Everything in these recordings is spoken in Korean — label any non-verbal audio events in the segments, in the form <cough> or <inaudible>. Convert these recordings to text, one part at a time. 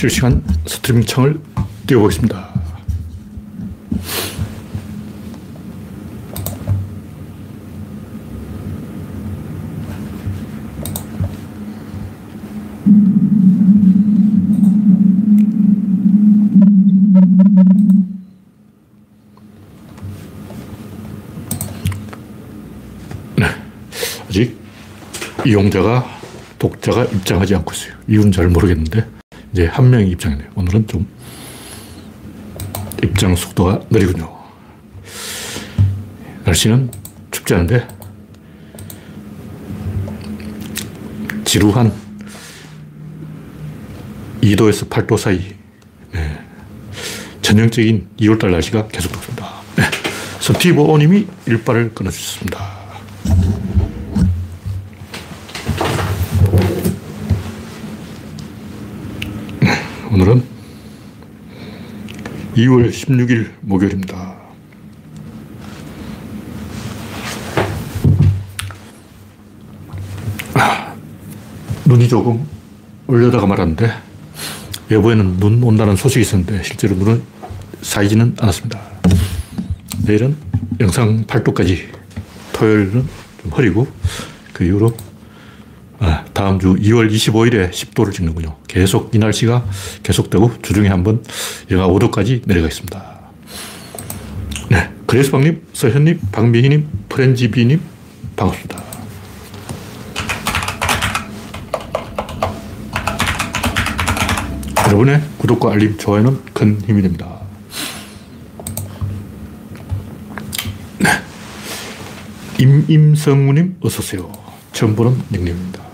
실시간 스트리밍 창을 띄워보겠습니다. 네. 이용자가 독자가 입장하지 않고 있어요. 이유는 잘 모르겠는데 이제 한 명이 입장이네요. 오늘은 좀 입장 속도가 느리군요. 날씨는 춥지 않은데 지루한 2도에서 8도 사이 네. 전형적인 2월달 날씨가 계속됐습니다. 네. 스티브 오님이 일발을 끊어주셨습니다. 오늘은 2월 16일 목요일입니다. 아, 눈이 조금 올려다가 말았는데 외부에는 눈 온다는 소식이 있었는데 실제로 눈은 쌓이지는 않았습니다. 내일은 영상 8도까지 토요일은 좀 흐리고 그 이후로 아, 다음 주 2월 25일에 10도를 찍는군요. 계속 이 날씨가 계속되고 주중에 한번 영하 5도까지 내려가겠습니다. 네. 그레스방님, 서현님, 박민희님, 프렌지비님, 반갑습니다. 여러분의 구독과 알림, 좋아요는 큰 힘이 됩니다. 네. 임임성우님, 어서오세요. 처음 보는 닉네임입니다.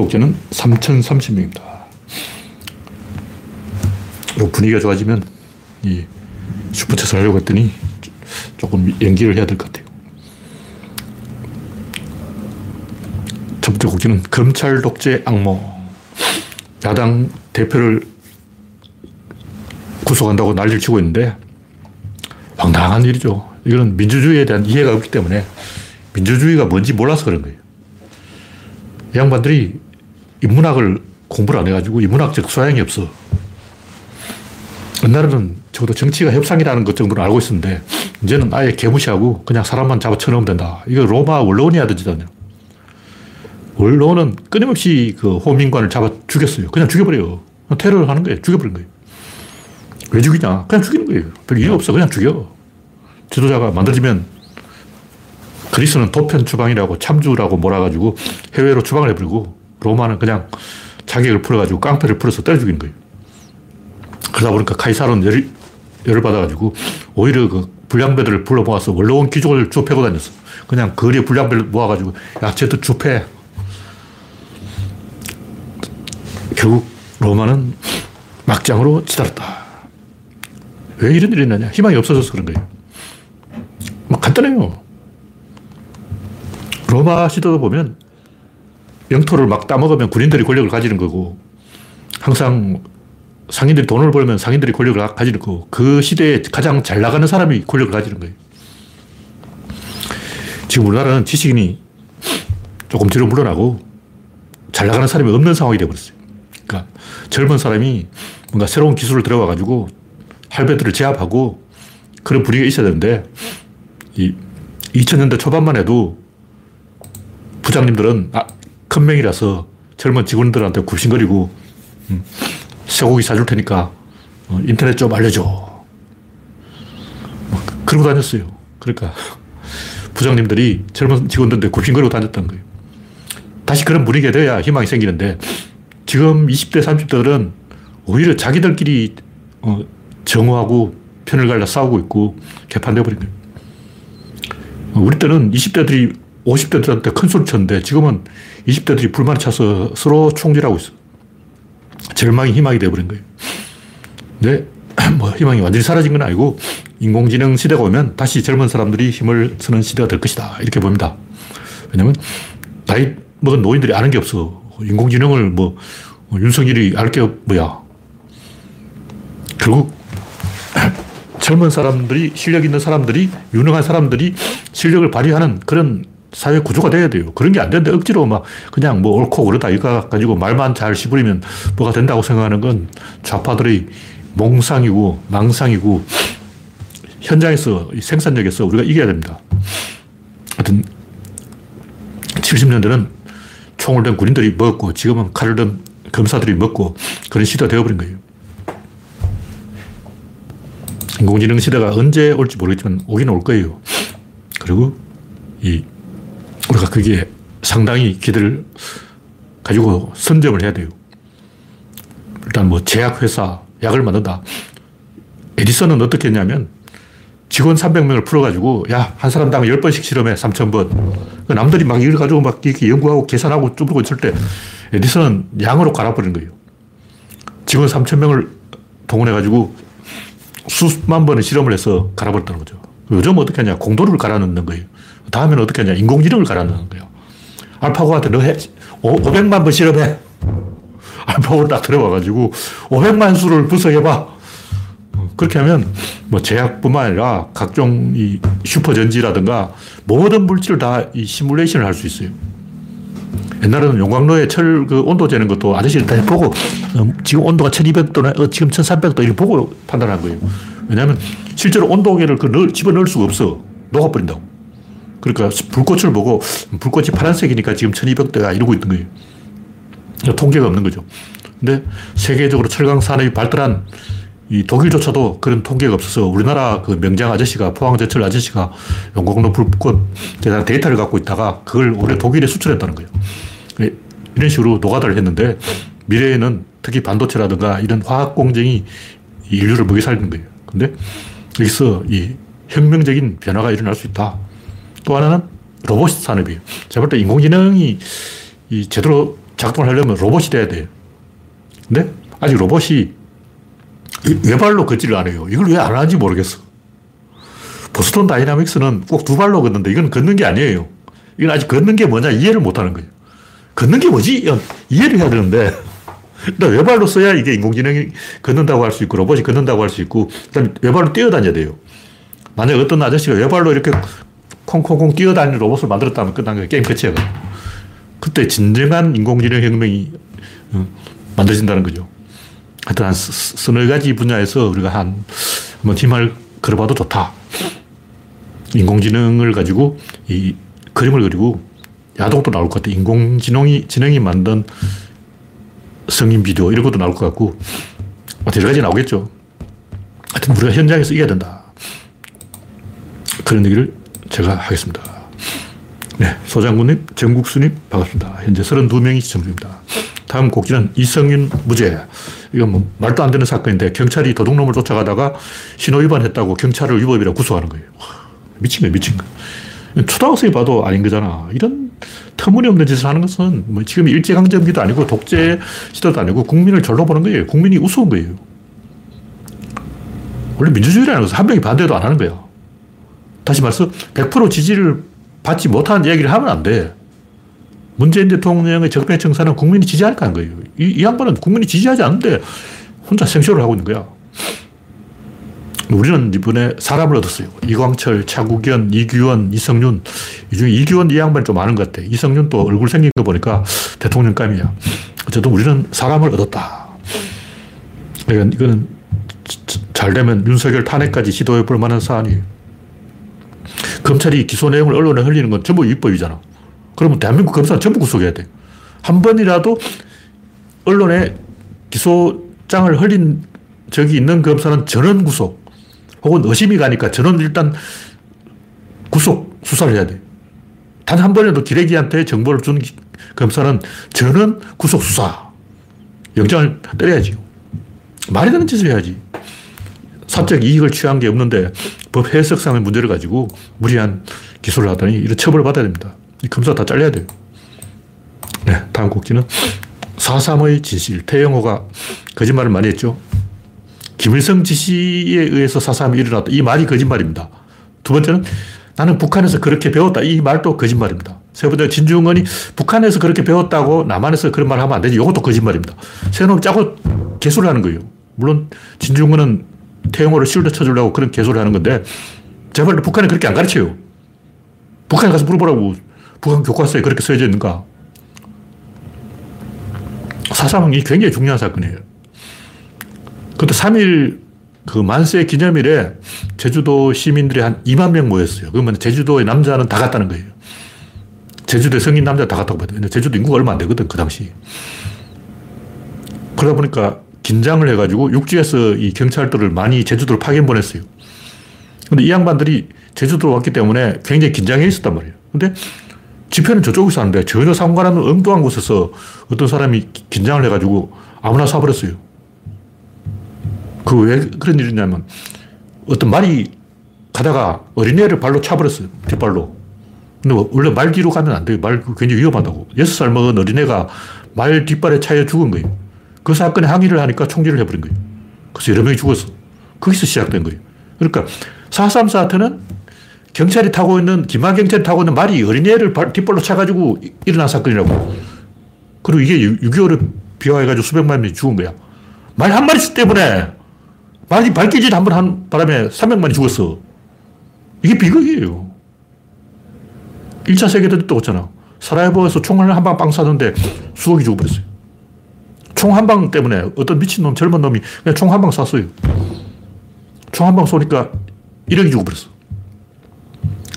구독자는 3,030명입니다. 분위기가 좋아지면 이 슈퍼챗을 하려고 했더니 조금 연기를 해야 될 것 같아요. 첫 번째 곡지는 검찰 독재 악몽. 야당 대표를 구속한다고 난리를 치고 있는데 황당한 일이죠. 이거는 민주주의에 대한 이해가 없기 때문에 민주주의가 뭔지 몰라서 그런 거예요. 이 양반들이 인문학을 공부를 안 해가지고 인문학적 소양이 없어. 옛날에는 적어도 정치가 협상이라는 것 정도는 알고 있었는데, 이제는 아예 개무시하고 그냥 사람만 잡아 쳐넣으면 된다. 이거 로마 원로원이 하던 짓 아니야. 원로원은 끊임없이 그 호민관을 잡아 죽였어요. 그냥 죽여버려요. 테러를 하는 거예요. 죽여버린 거예요. 왜 죽이냐? 그냥 죽이는 거예요. 별 이유 없어. 그냥 죽여. 지도자가 만들어지면 그리스는 도편 추방이라고 참주라고 몰아가지고 해외로 추방을 해버리고 로마는 그냥 자격을 풀어가지고 깡패를 풀어서 때려 죽이는 거예요. 그러다 보니까 카이사르는 열, 열을 받아가지고 오히려 그 불량배들을 불러 모아서 원로원 귀족을 쭉 패고 다녔어. 그냥 거리에 불량배를 모아가지고 야, 쟤도 쭉 패. 결국 로마는 막장으로 치달았다. 왜 이런 일이 있느냐? 희망이 없어져서 그런 거예요. 뭐 간단해요. 로마 시대도 보면 영토를 막 따먹으면 군인들이 권력을 가지는 거고 항상 상인들이 돈을 벌면 상인들이 권력을 가지는 거고 그 시대에 가장 잘 나가는 사람이 권력을 가지는 거예요. 지금 우리나라는 지식인이 조금 뒤로 물러나고 잘 나가는 사람이 없는 상황이 되어버렸어요. 그러니까 젊은 사람이 뭔가 새로운 기술을 들어와가지고 할배들을 제압하고 그런 분위기가 있어야 되는데 이 2000년대 초반만 해도 부장님들은 아, 큰 명이라서 젊은 직원들한테 굽신거리고 음, 쇠고기 사줄 테니까 어, 인터넷 좀 알려줘. 뭐, 그러고 다녔어요. 그러니까 <laughs> 부장님들이 젊은 직원들한테 굽신거리고 다녔던 거예요. 다시 그런 분위기가 돼야 희망이 생기는데 지금 20대, 30대들은 오히려 자기들끼리 어, 정오하고 편을 갈라 싸우고 있고 개판되어 버린 거예요. 우리 때는 20대들이 50대들한테 큰 소리 쳤는데 지금은 20대들이 불만을 차서 서로 총질하고 있어. 절망이 희망이 되어버린 거예요. 근데 <clears throat> 뭐 희망이 완전히 사라진 건 아니고 인공지능 시대가 오면 다시 젊은 사람들이 힘을 쓰는 시대가 될 것이다. 이렇게 봅니다. 왜냐면 나이 먹은 노인들이 아는 게 없어. 인공지능을 뭐 윤석열이 알 게 뭐야. 결국 <clears throat> 젊은 사람들이 실력 있는 사람들이 유능한 사람들이 실력을 발휘하는 그런 사회 구조가 돼야 돼요. 그런 게 안 되는데 억지로 막 그냥 뭐 옳고 그러다 이거 가지고 말만 잘 씹으면 뭐가 된다고 생각하는 건 좌파들의 몽상이고 망상이고 현장에서 생산력에서 우리가 이겨야 됩니다. 하여튼 70년대는 총을 든 군인들이 먹었고 지금은 칼을 든 검사들이 먹고 그런 시대가 되어버린 거예요. 인공지능 시대가 언제 올지 모르겠지만 오긴 올 거예요. 그리고 이 우리가 거기에 상당히 기대를 가지고 선점을 해야 돼요. 일단 뭐 제약회사, 약을 만든다. 에디슨은 어떻게 했냐면 직원 300명을 풀어가지고 야, 한 사람당 10번씩 실험해, 3,000번. 그 남들이 막 이걸 가지고 막 이렇게 연구하고 계산하고 쭈르고 있을 때 에디슨은 양으로 갈아버린 거예요. 직원 3,000명을 동원해가지고 수만 번의 실험을 해서 갈아버렸다는 거죠. 요즘 어떻게 하냐. 공도를 갈아넣는 거예요. 다음에는 어떻게 하냐. 인공지능을 갈아넣는 거예요. 알파고한테 너 해, 500만 번 실험해. 알파고를 딱 들어와가지고 500만 수를 분석해봐. 그렇게 하면 뭐 제약뿐만 아니라 각종 이 슈퍼전지라든가 모든 물질을 다 이 시뮬레이션을 할 수 있어요. 옛날에는 용광로에 철 그 온도 재는 것도 아저씨를 다 보고 어, 지금 온도가 1200도나 어, 지금 1300도 이렇게 보고 판단한 거예요. 왜냐하면 실제로 온도계를 그 넣을, 집어넣을 수가 없어. 녹아버린다고. 그러니까 불꽃을 보고 불꽃이 파란색이니까 지금 1200도가 이러고 있는 거예요. 통계가 없는 거죠. 근데 세계적으로 철강 산업이 발달한 이 독일조차도 그런 통계가 없어서 우리나라 그 명장 아저씨가 포항제철 아저씨가 용광로 불꽃 대단 데이터를 갖고 있다가 그걸 올해 독일에 수출했다는 거예요. 이런 식으로 노가다를 했는데 미래에는 특히 반도체라든가 이런 화학 공정이 인류를 먹여 살리는 거예요. 근데 여기서 이 혁명적인 변화가 일어날 수 있다. 또 하나는 로봇 산업이에요. 제가 볼 때 인공지능이 이 제대로 작동을 하려면 로봇이 돼야 돼요. 근데 아직 로봇이 외발로 걷지를 안 해요. 이걸 왜 안 하는지 모르겠어. 보스턴 다이나믹스는 꼭 두 발로 걷는데 이건 걷는 게 아니에요. 이건 아직 걷는 게 뭐냐 이해를 못 하는 거예요. 걷는 게 뭐지? 이해를 해야 되는데. 일단 외발로 써야 이게 인공지능이 걷는다고 할 수 있고 로봇이 걷는다고 할 수 있고 그다음 외발로 뛰어다녀야 돼요. 만약 어떤 아저씨가 외발로 이렇게 콩콩콩 뛰어다니는 로봇을 만들었다면 끝난 거예요. 게임 끝이에요. 그때 진정한 인공지능 혁명이 어, 만들어진다는 거죠. 하여튼 한 서너 가지 분야에서 우리가 한, 뭐 팀을 걸어봐도 좋다. 인공지능을 가지고 이 그림을 그리고 야동도 나올 것 같아. 인공지능이, 지능이 만든 성인 비디오 이런 것도 나올 것 같고, 뭐 여러 가지 나오겠죠. 하여튼 우리가 현장에서 이겨야 된다. 그런 얘기를 제가 하겠습니다. 네, 소장군님, 정국수님, 반갑습니다. 현재 32명이 시청 중입니다. 다음 곡지는 이성윤 무죄. 이건 뭐 말도 안 되는 사건인데 경찰이 도둑놈을 쫓아가다가 신호 위반 했다고 경찰을 위법이라고 구속하는 거예요. 미친 거예요, 미친 거. 초등학생이 봐도 아닌 거잖아. 이런 터무니없는 짓을 하는 것은 뭐 지금 일제강점기도 아니고 독재 시대도 아니고 국민을 절로 보는 거예요. 국민이 우스운 거예요. 원래 민주주의라는 것은 한 명이 반대도 안 하는 거야. 다시 말해서 100% 지지를 받지 못하는 얘기를 하면 안 돼. 문재인 대통령의 적폐 청사는 국민이 지지하니까 한 거예요. 이, 이 양반은 국민이 지지하지 않는데 혼자 생쇼를 하고 있는 거야. 우리는 이번에 사람을 얻었어요. 이광철, 차국연, 이규원, 이성윤. 이 중에 이규원 이 양반이 좀 많은 것 같아. 이성윤 또 얼굴 생긴 거 보니까 대통령감이야. 어쨌든 우리는 사람을 얻었다. 그러니까 이거는 잘 되면 윤석열 탄핵까지 시도해 볼 만한 사안이에요. 검찰이 기소 내용을 언론에 흘리는 건 전부 입법이잖아. 그러면 대한민국 검사는 전부 구속해야 돼. 한 번이라도 언론에 기소장을 흘린 적이 있는 검사는 전원 구속. 혹은 의심이 가니까 전원 일단 구속 수사를 해야 돼. 단 한 번에도 기레기한테 정보를 준 검사는 전원 구속 수사. 영장을 때려야지. 말이 되는 짓을 해야지. 사적 이익을 취한 게 없는데 법 해석상의 문제를 가지고 무리한 기소를 하더니 이런 처벌을 받아야 됩니다. 이 검사 다 잘려야 돼요. 네, 다음 곡지는 4.3의 진실. 태영호가 거짓말을 많이 했죠. 김일성 지시에 의해서 4.3이 일어났다. 이 말이 거짓말입니다. 두 번째는 나는 북한에서 그렇게 배웠다. 이 말도 거짓말입니다. 세 번째, 진중원이 북한에서 그렇게 배웠다고 남한에서 그런 말 하면 안 되지. 이것도 거짓말입니다. 세 놈이 짜고 개소를 하는 거예요. 물론 진중원은 태영호를 실드 쳐주려고 그런 개소를 하는 건데 제발 북한에 그렇게 안 가르쳐요. 북한에 가서 물어보라고. 북한 교과서에 그렇게 써져 있는가? 사상이 굉장히 중요한 사건이에요. 그때 3일 그 만세 기념일에 제주도 시민들이 한 2만 명 모였어요. 그러면 제주도의 남자는 다 갔다는 거예요. 제주도의 성인 남자 다 갔다고 봐요. 근데 제주도 인구가 얼마 안 되거든, 그 당시. 그러다 보니까 긴장을 해가지고 육지에서 이 경찰들을 많이 제주도로 파견 보냈어요. 근데 이 양반들이 제주도로 왔기 때문에 굉장히 긴장해 있었단 말이에요. 근데 집회는 저쪽에서 하는데 전혀 상관없는 엉뚱한 곳에서 어떤 사람이 긴장을 해가지고 아무나 쏴버렸어요. 그 왜 그런 일이 냐면 어떤 말이 가다가 어린애를 발로 차버렸어요. 뒷발로. 근데 뭐 원래 말 뒤로 가면 안 돼요. 말 굉장히 위험하다고. 여섯 살 먹은 어린애가 말 뒷발에 차여 죽은 거예요. 그 사건에 항의를 하니까 총질을 해버린 거예요. 그래서 여러 명이 죽었어. 거기서 시작된 거예요. 그러니까 4.3 사태는 경찰이 타고 있는, 기마 경찰이 타고 있는 말이 어린애를 뒷발로 차가지고 일어난 사건이라고. 그리고 이게 6.25를 비화해가지고 수백만 명이 죽은 거야. 말 한 마리 때문에 말이 발기질 한번 한 바람에 300만이 죽었어. 이게 비극이에요. 1차 세계대전 똑같잖아. 사라예보에서 총을 한 방 빵 쐈는데 수억이 죽어버렸어요. 총 한 방 때문에 어떤 미친놈, 젊은 놈이 그냥 총 한 방 쐈어요. 총 한 방 쏘니까 1억이 죽어버렸어.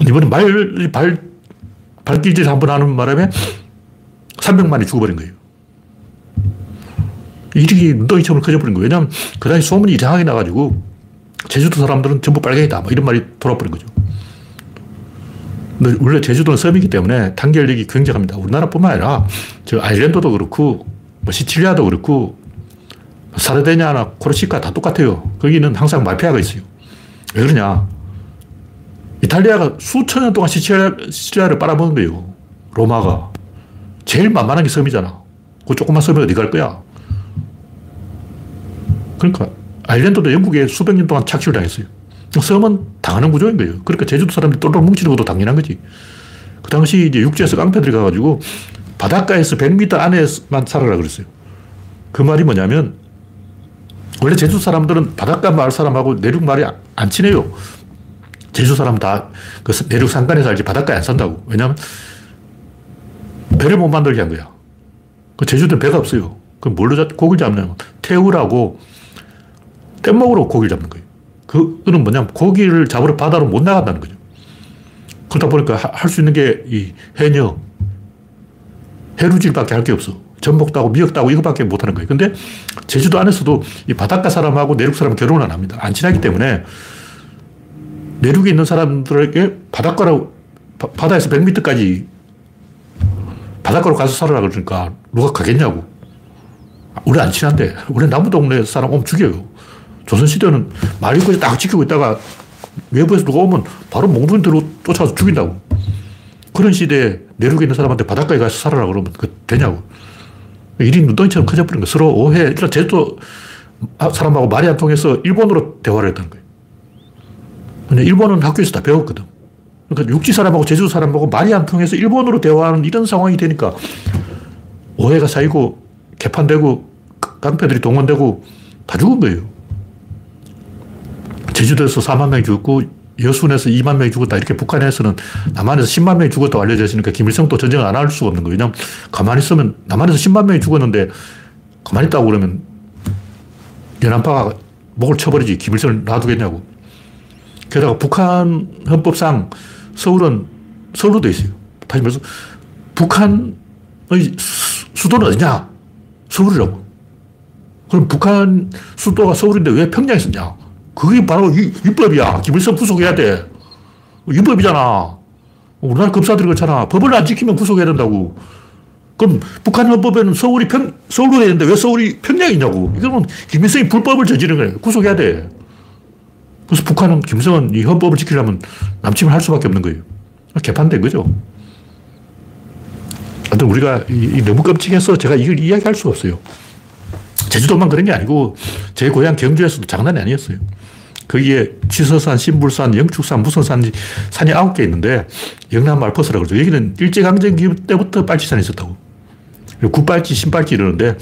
이번에 말, 발, 발길질 한 번 하는 바람에 300만이 죽어버린 거예요. 일이 눈덩이처럼 커져버린 거예요. 왜냐하면 그 당시 소문이 이상하게 나가지고 제주도 사람들은 전부 빨갱이다. 뭐 이런 말이 돌아버린 거죠. 근데 원래 제주도는 섬이기 때문에 단결력이 굉장합니다. 우리나라뿐만 아니라 저 아일랜드도 그렇고 뭐 시칠리아도 그렇고 사르데냐나 코르시카 다 똑같아요. 거기는 항상 마피아가 있어요. 왜 그러냐? 이탈리아가 수천 년 동안 시칠리아, 시칠리아 를 빨아먹은 거예요. 로마가. 제일 만만한 게 섬이잖아. 그 조그만 섬에 어디 갈 거야? 그러니까 아일랜드도 영국에 수백 년 동안 착취를 당했어요. 섬은 당하는 구조인 거예요. 그러니까 제주도 사람들이 똘똘 뭉치는 것도 당연한 거지. 그 당시 이제 육지에서 깡패들이 가가지고 바닷가에서 100m 안에만 살아라 그랬어요. 그 말이 뭐냐면 원래 제주 사람들은 바닷가 마을 사람하고 내륙 말이 안 친해요. 제주 사람 다 그 내륙 산간에 살지 바닷가에 안 산다고. 왜냐면 배를 못 만들게 한 거야. 그 제주도는 배가 없어요. 그럼 뭘로 잡, 고기를 잡냐면 태우라고 뗏목으로 고기를 잡는 거예요. 그거는 뭐냐면 고기를 잡으러 바다로 못 나간다는 거죠. 그러다 보니까 할 수 있는 게 이 해녀, 해루질밖에 할 게 없어. 전복 따고 미역 따고 이거밖에 못 하는 거예요. 근데 제주도 안에서도 이 바닷가 사람하고 내륙 사람은 결혼을 안 합니다. 안 친하기 때문에 내륙에 있는 사람들에게 바닷가로, 바 다에서 100m까지 바닷가로 가서 살아라 그러니까 누가 가겠냐고. 우리 안 친한데. 우리 나무 동네 사람 오면 죽여요. 조선시대는 말리고에 딱 지키고 있다가 외부에서 누가 오면 바로 몽둥이 들어 쫓아서 죽인다고. 그런 시대에 내륙에 있는 사람한테 바닷가에 가서 살아라 그러면 그 되냐고. 일이 눈덩이처럼 커져버린 거 서로 오해. 일단 제주도 사람하고 말이 안 통해서 일본어로 대화를 했다는 거예요. 근데 일본은 학교에서 다 배웠거든. 그러니까 육지 사람하고 제주 사람하고 말이 안 통해서 일본어로 대화하는 이런 상황이 되니까 오해가 쌓이고 개판되고 깡패들이 동원되고 다 죽은 거예요. 제주도에서 4만 명이 죽었고 여순에서 2만 명이 죽었다. 이렇게 북한에서는 남한에서 10만 명이 죽었다고 알려져 있으니까 김일성도 전쟁을 안 할 수가 없는 거예요. 왜냐하면 가만히 있으면 남한에서 10만 명이 죽었는데 가만히 있다고 그러면 연안파가 목을 쳐버리지 김일성을 놔두겠냐고. 게다가 북한 헌법상 서울은 서울로 돼 있어요. 다시 말해서 북한의 수도는 어디냐? 서울이라고. 그럼 북한 수도가 서울인데 왜 평양에 있냐? 그게 바로 위법이야. 김일성 구속해야 돼. 위법이잖아. 우리나라 검사들이 그렇잖아. 법을 안 지키면 구속해야 된다고. 그럼 북한 헌법에는 서울이 평, 서울로 되어 있는데 왜 서울이 평양이 있냐고. 이거는 김일성이 불법을 저지른 거예요. 구속해야 돼. 그래서 북한은, 김일성은 이 헌법을 지키려면 남침을 할 수밖에 없는 거예요. 개판된 거죠. 하여튼 우리가 이, 이 너무 끔찍해서 제가 이걸 이야기할 수가 없어요. 제주도만 그런 게 아니고 제 고향 경주에서도 장난이 아니었어요. 거기에 취서산, 신불산, 영축산, 무슨 산, 산이 아홉 개 있는데 영남 말퍼스라고 그러죠. 여기는 일제강점기 때부터 빨치산이 있었다고. 굿발치, 신발치 이러는데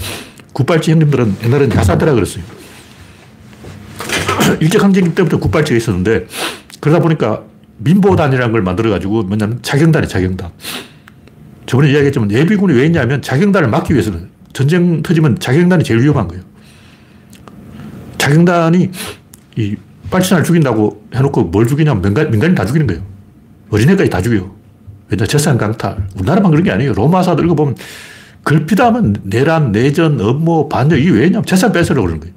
굿발치 형님들은 옛날에는 야사대라 그랬어요. <clears throat> 일제강점기 때부터 굿발치가 있었는데 그러다 보니까 민보단이라는 걸 만들어가지고 뭐냐면 자경단이 자경단. 저번에 이야기했지만 예비군이 왜 있냐면 자경단을 막기 위해서는 전쟁 터지면 자경단이 제일 위험한 거예요. 자경단이 이 빨치산을 죽인다고 해놓고 뭘 죽이냐면 민간, 민간인 다 죽이는 거예요. 어린애까지 다 죽여요. 왜냐 재산 강탈. 우리나라만 그런 게 아니에요. 로마사도 읽어보면 걸피다면 내란, 내전, 업무, 반역 이게 왜냐면 재산 뺏으려고 그러는 거예요.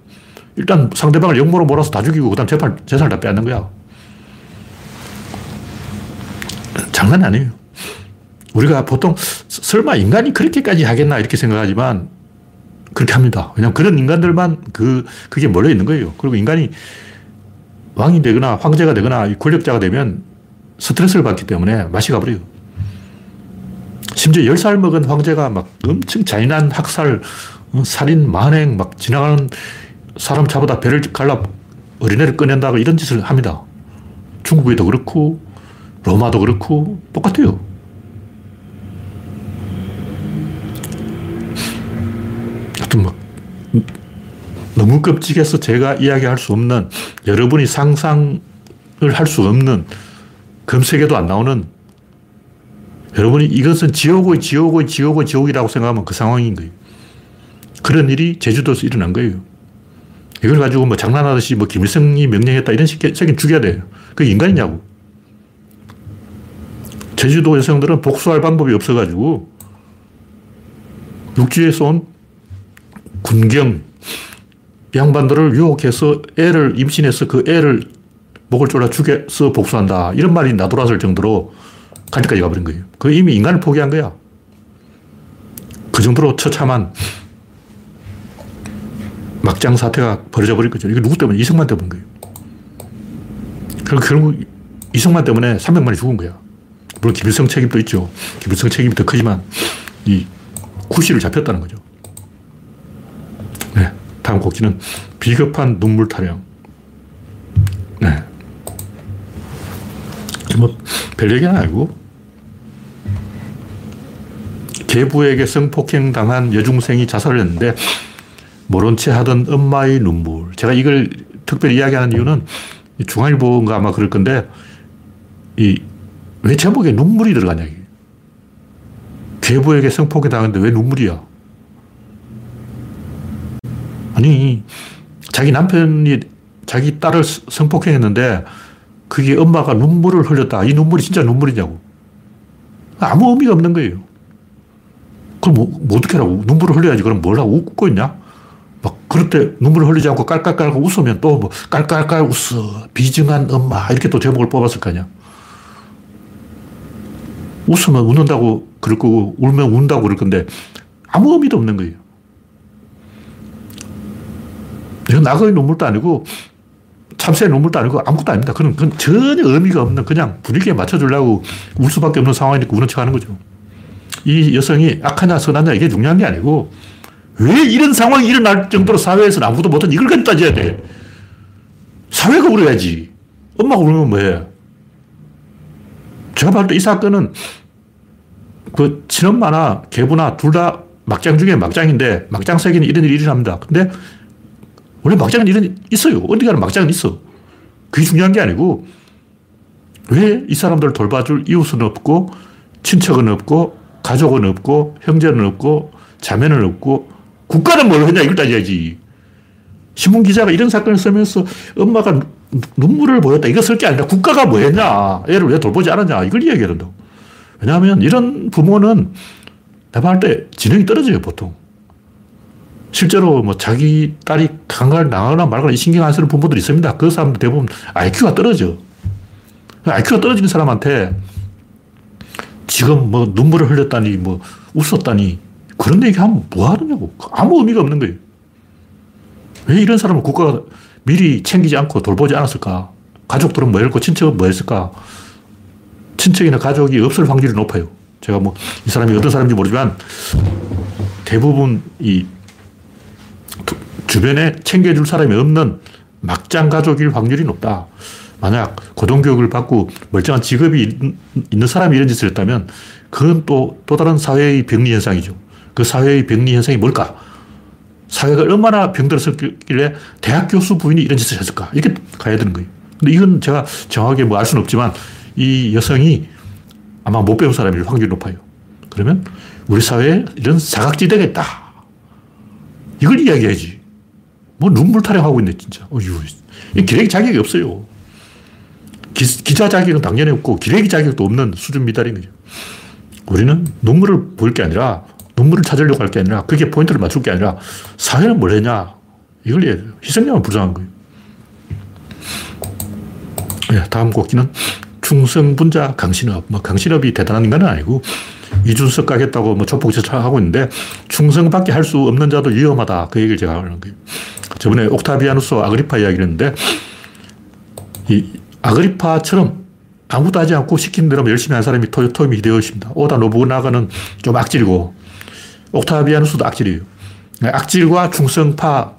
일단 상대방을 역모로 몰아서 다 죽이고 그 다음 재판, 재산을 다 빼앗는 거야. 장난 아니에요. 우리가 보통 설마 인간이 그렇게까지 하겠나 이렇게 생각하지만 그렇게 합니다. 왜냐하면 그런 인간들만 그, 그게 몰려 있는 거예요. 그리고 인간이 왕이 되거나 황제가 되거나 권력자가 되면 스트레스를 받기 때문에 맛이 가버려요. 심지어 10살 먹은 황제가 막 엄청 잔인한 학살, 어, 살인, 만행, 막 지나가는 사람 잡아다 배를 갈라 어린애를 꺼낸다고 이런 짓을 합니다. 중국에도 그렇고, 로마도 그렇고, 똑같아요. 하여튼 막, 너무 끔찍해서 제가 이야기할 수 없는, 여러분이 상상을 할 수 없는, 검색에도 안 나오는, 여러분이 이것은 지옥의 지옥의 지옥의 지옥이라고 생각하면 그 상황인 거예요. 그런 일이 제주도에서 일어난 거예요. 이걸 가지고 뭐 장난하듯이 뭐 김일성이 명령했다 이런 식의 죽여야 돼요. 그게 인간이냐고. 제주도 여성들은 복수할 방법이 없어가지고 육지에서 온 군경 양반들을 유혹해서 애를 임신해서 그 애를 목을 졸라 죽여서 복수한다. 이런 말이 나돌았을 정도로 갈 때까지 가버린 거예요. 그 이미 인간을 포기한 거야. 그 정도로 처참한 막장 사태가 벌어져 버린 거죠. 이게 누구 때문에? 이승만 때문인 거예요. 그리고 결국 이승만 때문에 300만이 죽은 거야. 물론 김일성 책임도 있죠. 김일성 책임이 더 크지만 이 구실을 잡혔다는 거죠. 네. 다음 곡지는 비겁한 눈물 타령. 네. 뭐, 별 얘기는 아니고, 계부에게 성폭행 당한 여중생이 자살을 했는데, 모른 채 하던 엄마의 눈물. 제가 이걸 특별히 이야기하는 이유는 중앙일보인가 아마 그럴 건데, 이, 왜 제목에 눈물이 들어가냐. 계부에게 성폭행 당했는데 왜 눈물이야? 아니, 자기 남편이 자기 딸을 성폭행했는데 그게 엄마가 눈물을 흘렸다. 이 눈물이 진짜 눈물이냐고. 아무 의미가 없는 거예요. 그럼 뭐, 뭐 어떻게 하라고? 눈물을 흘려야지. 그럼 뭘 하고 웃고 있냐? 막 그럴 때 눈물을 흘리지 않고 깔깔깔 웃으면 또 뭐 깔깔깔 웃어. 비정한 엄마. 이렇게 또 제목을 뽑았을 거 아니야. 웃으면 웃는다고 그럴 거고, 울면 운다고 그럴 건데, 아무 의미도 없는 거예요. 이건 낙의 눈물도 아니고, 참새의 눈물도 아니고, 아무것도 아닙니다. 그건, 그건 전혀 의미가 없는, 그냥 분위기에 맞춰주려고 울 수밖에 없는 상황이니까 우는 척 하는 거죠. 이 여성이 악하냐, 선하냐, 이게 중요한 게 아니고, 왜 이런 상황이 일어날 정도로 사회에서는 아무도 못한 이걸 가지고 따져야 돼. 사회가 울어야지. 엄마가 울면 뭐해? 제가 봤을 때 이 사건은 그 친엄마나 계부나 둘 다 막장 중에 막장인데 막장 세계는 이런 일이 일어납니다. 근데 원래 막장은 이런 있어요. 어디 가는 막장은 있어. 그게 중요한 게 아니고 왜 이 사람들을 돌봐줄 이웃은 없고 친척은 없고 가족은 없고 형제는 없고 자매는 없고 국가는 뭘 했냐 이걸 따져야지. 신문 기자가 이런 사건을 쓰면서 엄마가 눈물을 보였다. 이거 쓸 게 아니라 국가가 뭐 했냐. 애를 왜 돌보지 않았냐. 이걸 이야기해야 된다. 왜냐하면 이런 부모는 내가 할 때 지능이 떨어져요, 보통. 실제로 뭐 자기 딸이 강간을 당하거나 말거나 신경 안 쓰는 부모들이 있습니다. 그 사람들 대부분 IQ가 떨어져. IQ가 떨어지는 사람한테 지금 뭐 눈물을 흘렸다니, 뭐 웃었다니, 그런 얘기 하면 뭐 하느냐고. 아무 의미가 없는 거예요. 왜 이런 사람을 국가가 미리 챙기지 않고 돌보지 않았을까? 가족들은 뭐 했고, 친척은 뭐 했을까? 친척이나 가족이 없을 확률이 높아요. 제가 뭐, 이 사람이 어떤 사람인지 모르지만, 대부분 이 주변에 챙겨줄 사람이 없는 막장 가족일 확률이 높다. 만약 고등교육을 받고 멀쩡한 직업이 있는 사람이 이런 짓을 했다면, 그건 또, 또 다른 사회의 병리 현상이죠. 그 사회의 병리 현상이 뭘까? 사회가 얼마나 병들었길래 대학 교수 부인이 이런 짓을 했을까? 이렇게 가야 되는 거예요. 근데 이건 제가 정확하게 뭐 알 수는 없지만 이 여성이 아마 못 배운 사람일 확률이 높아요. 그러면 우리 사회에 이런 사각지대가 있다. 이걸 이야기해야지. 뭐 눈물 타령하고 있네, 진짜. 어휴, 이 기레기 자격이 없어요. 기, 기자 자격은 당연히 없고, 기레기 자격도 없는 수준 미달인 거죠. 우리는 눈물을 보일 게 아니라, 눈물을 찾으려고 할 게 아니라, 그게 포인트를 맞출 게 아니라, 사회는 뭘 했냐. 이걸 이야기해요. 희생양은 불쌍한 거예요. 네, 다음 곡기는 충성분자 강신업. 뭐 강신업이 대단한 인간은 아니고 이준석 가겠다고 뭐 조폭조차하고 있는데 충성밖에 할 수 없는 자도 위험하다. 그 얘기를 제가 하는 거예요. 저번에 옥타비아누스 아그리파 이야기를 했는데 이 아그리파처럼 아무도 하지 않고 시킨 대로 열심히 한 사람이 토요토미 히데요시입니다. 오다 노부나가는 좀 악질이고 옥타비아누스도 악질이에요. 악질과 충성파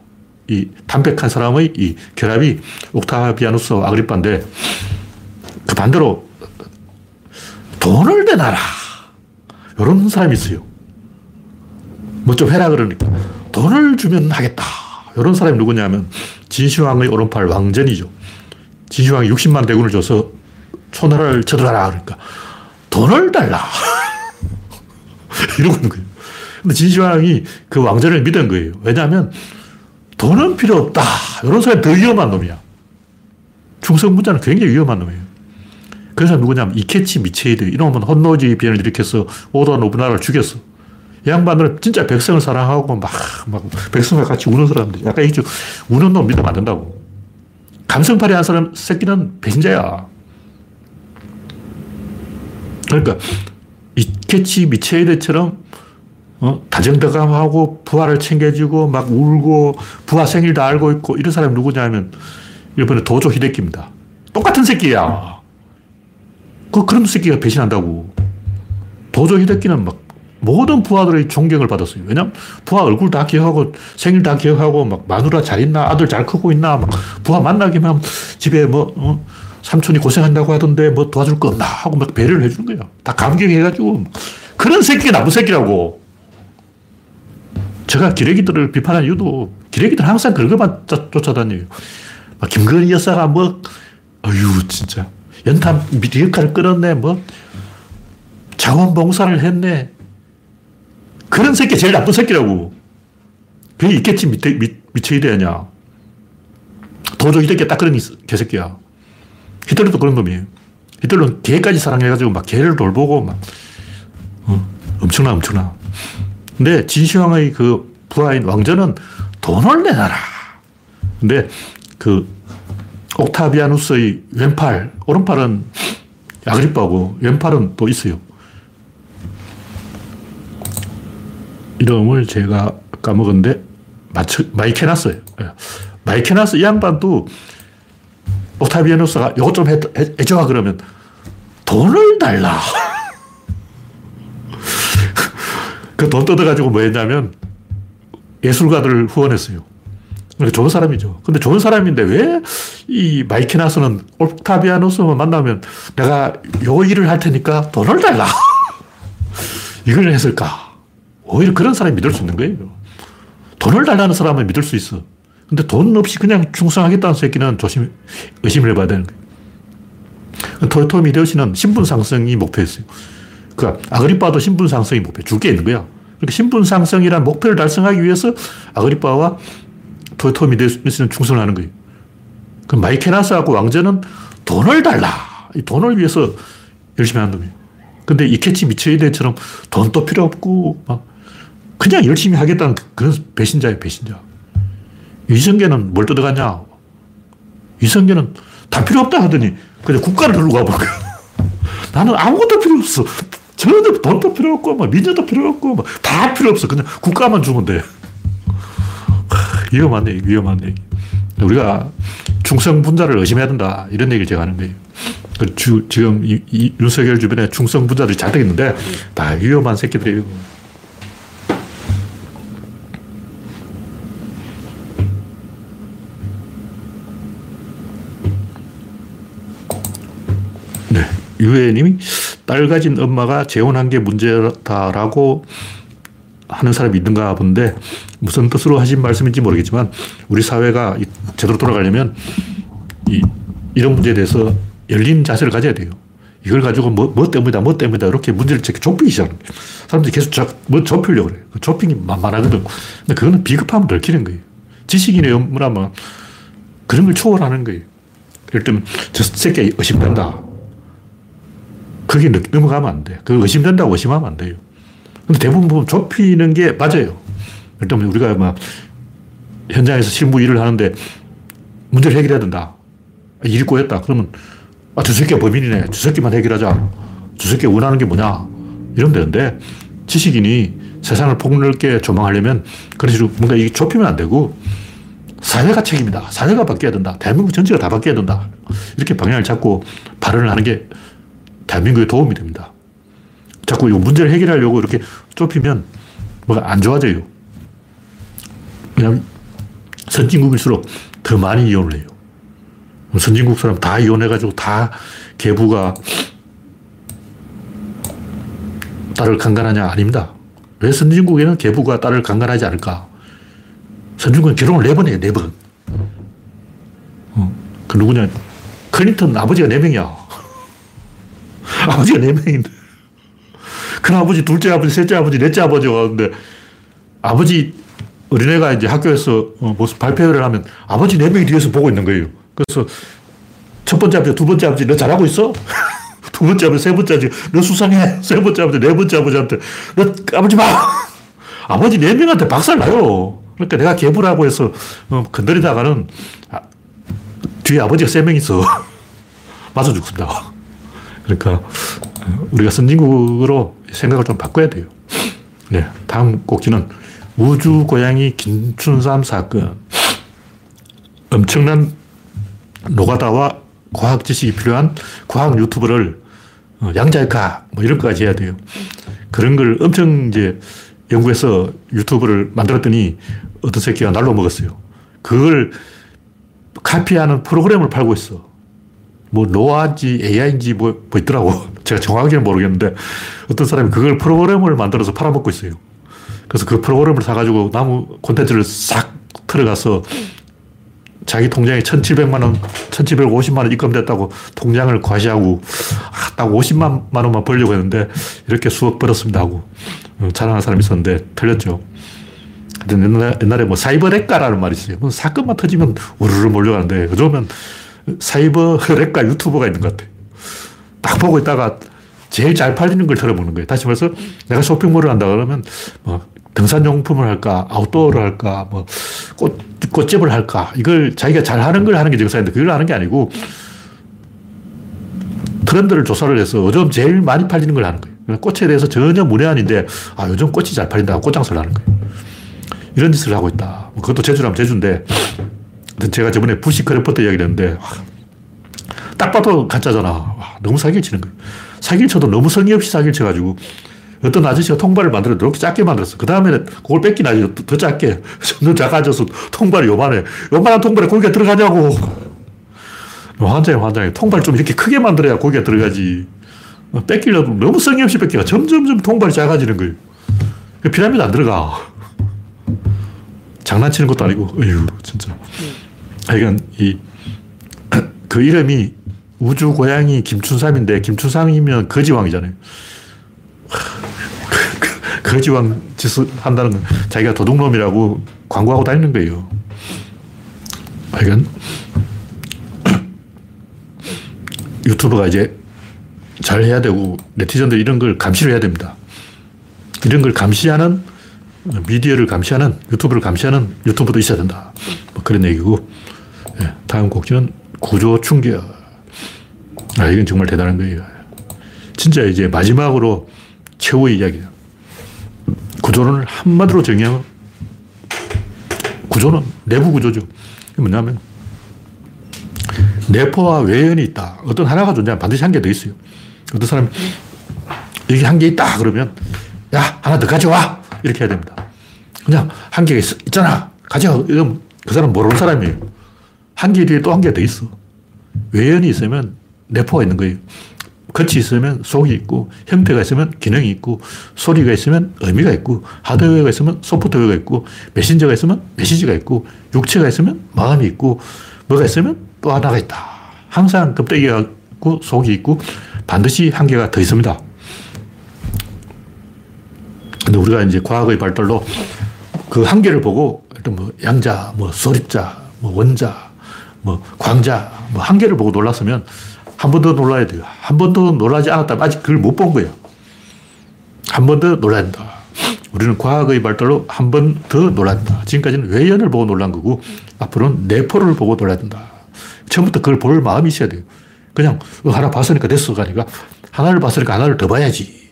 이 담백한 사람의 이 결합이 옥타비아누스 아그리파인데 그 반대로 돈을 내놔라. 이런 사람이 있어요. 뭐 좀 해라 그러니까 돈을 주면 하겠다. 이런 사람이 누구냐면 진시황의 오른팔 왕전이죠. 진시황이 60만 대군을 줘서 초나라를 쳐들어라 그러니까 돈을 달라. <laughs> 이러고 있는 거예요. 근데 진시황이 그 왕전을 믿은 거예요. 왜냐하면 돈은 필요 없다. 이런 사람이 더 위험한 놈이야. 충성부자는 굉장히 위험한 놈이에요. 그래서 누구냐면 이케치 미체이드 이놈은 혼노지 비행을 일으켜서 오다 노부나를 죽였어. 이 양반들은 진짜 백성을 사랑하고 막, 막 백성과 같이 우는 사람들. 약간 이죠 우는 놈 믿으면 안 된다고. 감성팔이 한 사람 새끼는 배신자야. 그러니까 이케치 미체이드처럼 어? 다정다감하고 부하를 챙겨주고 막 울고 부하 생일도 알고 있고 이런 사람이 누구냐면 일본의 도조 히데키입니다. 똑같은 새끼야. 그 그런 새끼가 배신한다고. 도조 히데키는 막 모든 부하들의 존경을 받았어요. 왜냐면 부하 얼굴 다 기억하고 생일 다 기억하고 막 마누라 잘 있나 아들 잘 크고 있나 막 부하 만나기만 하면 집에 뭐 어? 삼촌이 고생한다고 하던데 뭐 도와줄 거 없나 하고 막 배려를 해주는 거야. 다 감격해가지고 그런 새끼가 나쁜 새끼라고. 제가 기레기들을 비판한 이유도 기레기들 항상 것만 쫓아다녀요. 막 김건희 여사가 뭐, 어휴, 진짜. 연탄 미디어카를 끌었네, 뭐. 자원봉사를 했네. 그런 새끼 제일 나쁜 새끼라고. 그게 있겠지, 밑에, 밑, 미쳐 이래냐. 도저 히데키 딱 그런 개새끼야. 히틀러도 그런 놈이에요. 히틀러는 개까지 사랑해가지고 막 개를 돌보고 막, 어, 엄청나, 엄청나. 근데 진시황의 그 부하인 왕전은 돈을 내놔라. 근데 그 옥타비아누스의 왼팔, 오른팔은 아그리빠고 왼팔은 또 있어요. 이름을 제가 까먹었는데 맞춰, 마이케나스예요. 예. 마이케나스 이 양반도 옥타비아누스가 이것 좀 해, 해줘 그러면 돈을 달라. <laughs> 그 돈 뜯어가지고 뭐 했냐면 예술가들을 후원했어요. 그러니까 좋은 사람이죠. 근데 좋은 사람인데 왜 이 마이케나스는 옥타비아누스만 만나면 내가 요 일을 할 테니까 돈을 달라. <laughs> 이걸 했을까? 오히려 그런 사람이 믿을 수 있는 거예요. 돈을 달라는 사람은 믿을 수 있어. 근데 돈 없이 그냥 충성하겠다는 새끼는 조심, 의심을 해봐야 되는 거예요. 토요토미 히데요시는 신분 상승이 목표였어요. 그 아그리빠도 신분 상승이 목표. 줄 게 있는 거야. 그러니까 신분 상승이란 목표를 달성하기 위해서 아그리빠와 토요토미 히데요시는 충성을 하는 거예요. 그 마이케나스하고 왕전은 돈을 달라. 이 돈을 위해서 열심히 하는 놈이에요. 근데 이케치 미츠이데처럼 돈도 필요 없고 막 그냥 열심히 하겠다는 그런 배신자예요, 배신자. 이성계는 뭘 뜯어가냐? 이성계는 다 필요 없다 하더니 그냥 국가를 들고 가버린 거야. 나는 아무것도 필요 없어. 전혀 돈도 필요 없고, 뭐, 민주도 필요 없고, 뭐, 다 필요 없어. 그냥 국가만 주면 돼. 위험한 얘기, 위험한 얘기. 우리가 충성 분자를 의심해야 된다. 이런 얘기를 제가 하는 거예요. 그 주, 지금 이, 이 윤석열 주변에 충성 분자들이 잘 되겠는데, 다 위험한 새끼들이에요. 네. 유해님이 딸 가진 엄마가 재혼한 게 문제다라고 하는 사람이 있는가 본데 무슨 뜻으로 하신 말씀인지 모르겠지만 우리 사회가 제대로 돌아가려면 이, 이런 문제에 대해서 열린 자세를 가져야 돼요. 이걸 가지고 뭐, 뭐 때문이다, 뭐 때문이다, 이렇게 문제를 좁히기 시작하는 거예요. 사람들이 계속 저, 뭐 좁히려고 그래요. 그게 만만하거든. 근데 그거는 비겁하면 들키는 거예요. 지식인의 업무라면 그런 걸 초월하는 거예요. 예를 들면, 저 새끼 의심된다. 그게 넘어가면 안 돼. 그 의심된다고 의심하면 안 돼요. 근데 대부분 좁히는 게 맞아요. 예를 들면 우리가 막 현장에서 실무 일을 하는데 문제를 해결해야 된다. 일이 꼬였다. 그러면 아, 저 새끼가 범인이네. 저 새끼만 해결하자. 저 새끼가 원하는 게 뭐냐. 이러면 되는데 지식인이 세상을 폭넓게 조망하려면 그런 식으로 뭔가 이게 좁히면 안 되고 사회가 책임이다. 사회가 바뀌어야 된다. 대한민국 전체가 다 바뀌어야 된다. 이렇게 방향을 잡고 발언을 하는 게 대한민국에 도움이 됩니다. 자꾸 이 문제를 해결하려고 이렇게 좁히면 뭐가 안 좋아져요. 왜냐하면 선진국일수록 더 많이 이혼을 해요. 선진국 사람 다 이혼해가지고 다 계부가 딸을 강간하냐? 아닙니다. 왜 선진국에는 계부가 딸을 강간하지 않을까? 선진국은 결혼을 네번 해요, 네 번. 어, 그 누구냐? 클린턴 아버지가 네 명이야. <laughs> 아버지가 네 명인데. 큰 아버지, 둘째 아버지, 셋째 아버지, 넷째 아버지가 왔는데 아버지 어린애가 이제 학교에서 어, 무슨 발표를 하면 아버지 네 명이 뒤에서 보고 있는 거예요. 그래서 첫 번째 아버지, 두 번째 아버지, 너 잘하고 있어? <laughs> 두 번째 아버지, 세 번째 아버지, 너 수상해. <laughs> 세 번째 아버지, 네 번째 아버지한테, 너 아버지 봐! <laughs> 아버지 네 명한테 박살 나요. 그러니까 내가 개부라고 해서 어, 건드리다가는 아, 뒤에 아버지가 세 명 있어. 맞아 죽습니다. 그러니까 어, 우리가 선진국으로 생각을 좀 바꿔야 돼요. 네, 다음 꼭지는 우주 고양이 김춘삼 사건. 엄청난 노가다와 과학 지식이 필요한 과학 유튜버를 어, 양자역학 뭐 이런 거까지 해야 돼요. 그런 걸 엄청 이제 연구해서 유튜브를 만들었더니 어떤 새끼가 날로 먹었어요. 그걸 카피하는 프로그램을 팔고 있어. 뭐 노아인지 AI인지 뭐, 뭐 있더라고. <laughs> 제가 정확하게는 모르겠는데 어떤 사람이 그걸 프로그램을 만들어서 팔아먹고 있어요. 그래서 그 프로그램을 사가지고 나무 콘텐츠를 싹 들어가서 자기 통장에 1,700만 원, 1,750만 원 입금됐다고 통장을 과시하고 아, 딱 50만 원만 벌려고 했는데 이렇게 수억 벌었습니다 하고 어, 자랑하는 사람이 있었는데 틀렸죠. 옛날에, 옛날에 뭐 사이버 렉가라는 말이 있어요. 뭐 사건만 터지면 우르르 몰려가는데 요즘은 사이버 렉가 유튜버가 있는 것 같아요. 딱 보고 있다가 제일 잘 팔리는 걸 털어먹는 거예요. 다시 말해서 내가 쇼핑몰을 한다 그러면 뭐 등산용품을 할까, 아웃도어를 할까, 뭐 꽃, 꽃집을 할까. 이걸 자기가 잘 하는 걸 하는 게 정상인데 그걸 하는 게 아니고 트렌드를 조사를 해서 요즘 제일 많이 팔리는 걸 하는 거예요. 꽃에 대해서 전혀 문외한인데 아, 요즘 꽃이 잘 팔린다고 꽃장사를 하는 거예요. 이런 짓을 하고 있다. 뭐 그것도 재주라면 재주인데 제가 저번에 부시크래프트 이야기를 했는데 딱 봐도 가짜잖아. 와, 너무 사기를 치는 거예요. 사기를 쳐도 너무 성의 없이 사기를 쳐가지고 어떤 아저씨가 통발을 만들어 이렇게 작게 만들었어. 그 다음에는 그걸 베낀 아저씨 더, 더 작게. <laughs> 점점 작아져서 통발이 요만해. 요만한 통발에 고기가 들어가냐고. 환장해, 환장해. 통발 좀 이렇게 크게 만들어야 고기가 들어가지. 뺏기려도 너무 성의 없이 뺏기가 점점점 통발이 작아지는 거예요. 그 피라미드 안 들어가. 장난치는 것도 아니고, 어휴, 진짜. 하여간, 이, <clears throat> 그 이름이 우주 고양이 김춘삼인데, 김춘삼이면 거지왕이잖아요. 거지왕 짓을 한다는 건 자기가 도둑놈이라고 광고하고 다니는 거예요. 하여간 <clears throat> 유튜버가 이제 잘 해야 되고 네티즌들 이런 걸 감시를 해야 됩니다. 이런 걸 감시하는 미디어를 감시하는 유튜브를 감시하는 유튜버도 있어야 된다. 뭐 그런 얘기고 네, 다음 곡지는 구조 충격. 아, 이건 정말 대단한 거예요. 진짜 이제 마지막으로 최후의 이야기야. 구조론을 한마디로 정의하면 구조는 내부 구조죠. 뭐냐면 내포와 외연이 있다. 어떤 하나가 존재하면 반드시 한 개 더 있어요. 어떤 사람이 여기 한 개 있다 그러면 야 하나 더 가져와 이렇게 해야 됩니다. 그냥 한 개가 있, 잖아 가져와 이러면 그 사람 모르는 사람이에요. 한 개 뒤에 또 한 개 더 있어. 외연이 있으면 내포가 있는 거예요. 끝이 있으면 속이 있고, 형태가 있으면 기능이 있고, 소리가 있으면 의미가 있고, 하드웨어가 있으면 소프트웨어가 있고, 메신저가 있으면 메시지가 있고, 육체가 있으면 마음이 있고, 뭐가 있으면 또 하나가 있다. 항상 껍데기가 있고, 속이 있고, 반드시 한계가 더 있습니다. 근데 우리가 이제 과학의 발달로 그 한계를 보고 일단 뭐 양자, 뭐 소립자, 뭐 원자, 뭐 광자, 뭐 한계를 보고 놀랐으면 한 번 더 놀라야 돼요. 한 번 더 놀라지 않았다면 아직 그걸 못 본 거예요. 한 번 더 놀라야 된다. 우리는 과학의 발달로 한 번더 된다. 지금까지는 외연을 보고 놀란 거고 앞으로는 내포를 보고 놀라야 된다. 처음부터 그걸 볼 마음이 있어야 돼요. 그냥 어, 하나 봤으니까 됐어가 아니라 하나를 봤으니까 하나를 더 봐야지.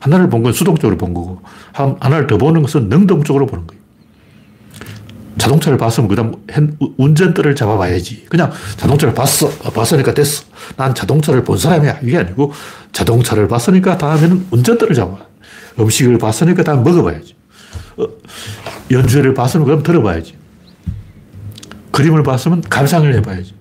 하나를 본 건 수동적으로 본 거고 하나를 더 보는 것은 능동적으로 보는 거예요. 자동차를 봤으면 그 다음 운전대를 잡아봐야지. 그냥 자동차를 봤어. 봤으니까 됐어. 난 자동차를 본 사람이야. 이게 아니고 자동차를 봤으니까 다음에는 운전대를 잡아. 음식을 봤으니까 다음 먹어봐야지. 어, 연주회를 봤으면 그럼 들어봐야지. 그림을 봤으면 감상을 해봐야지.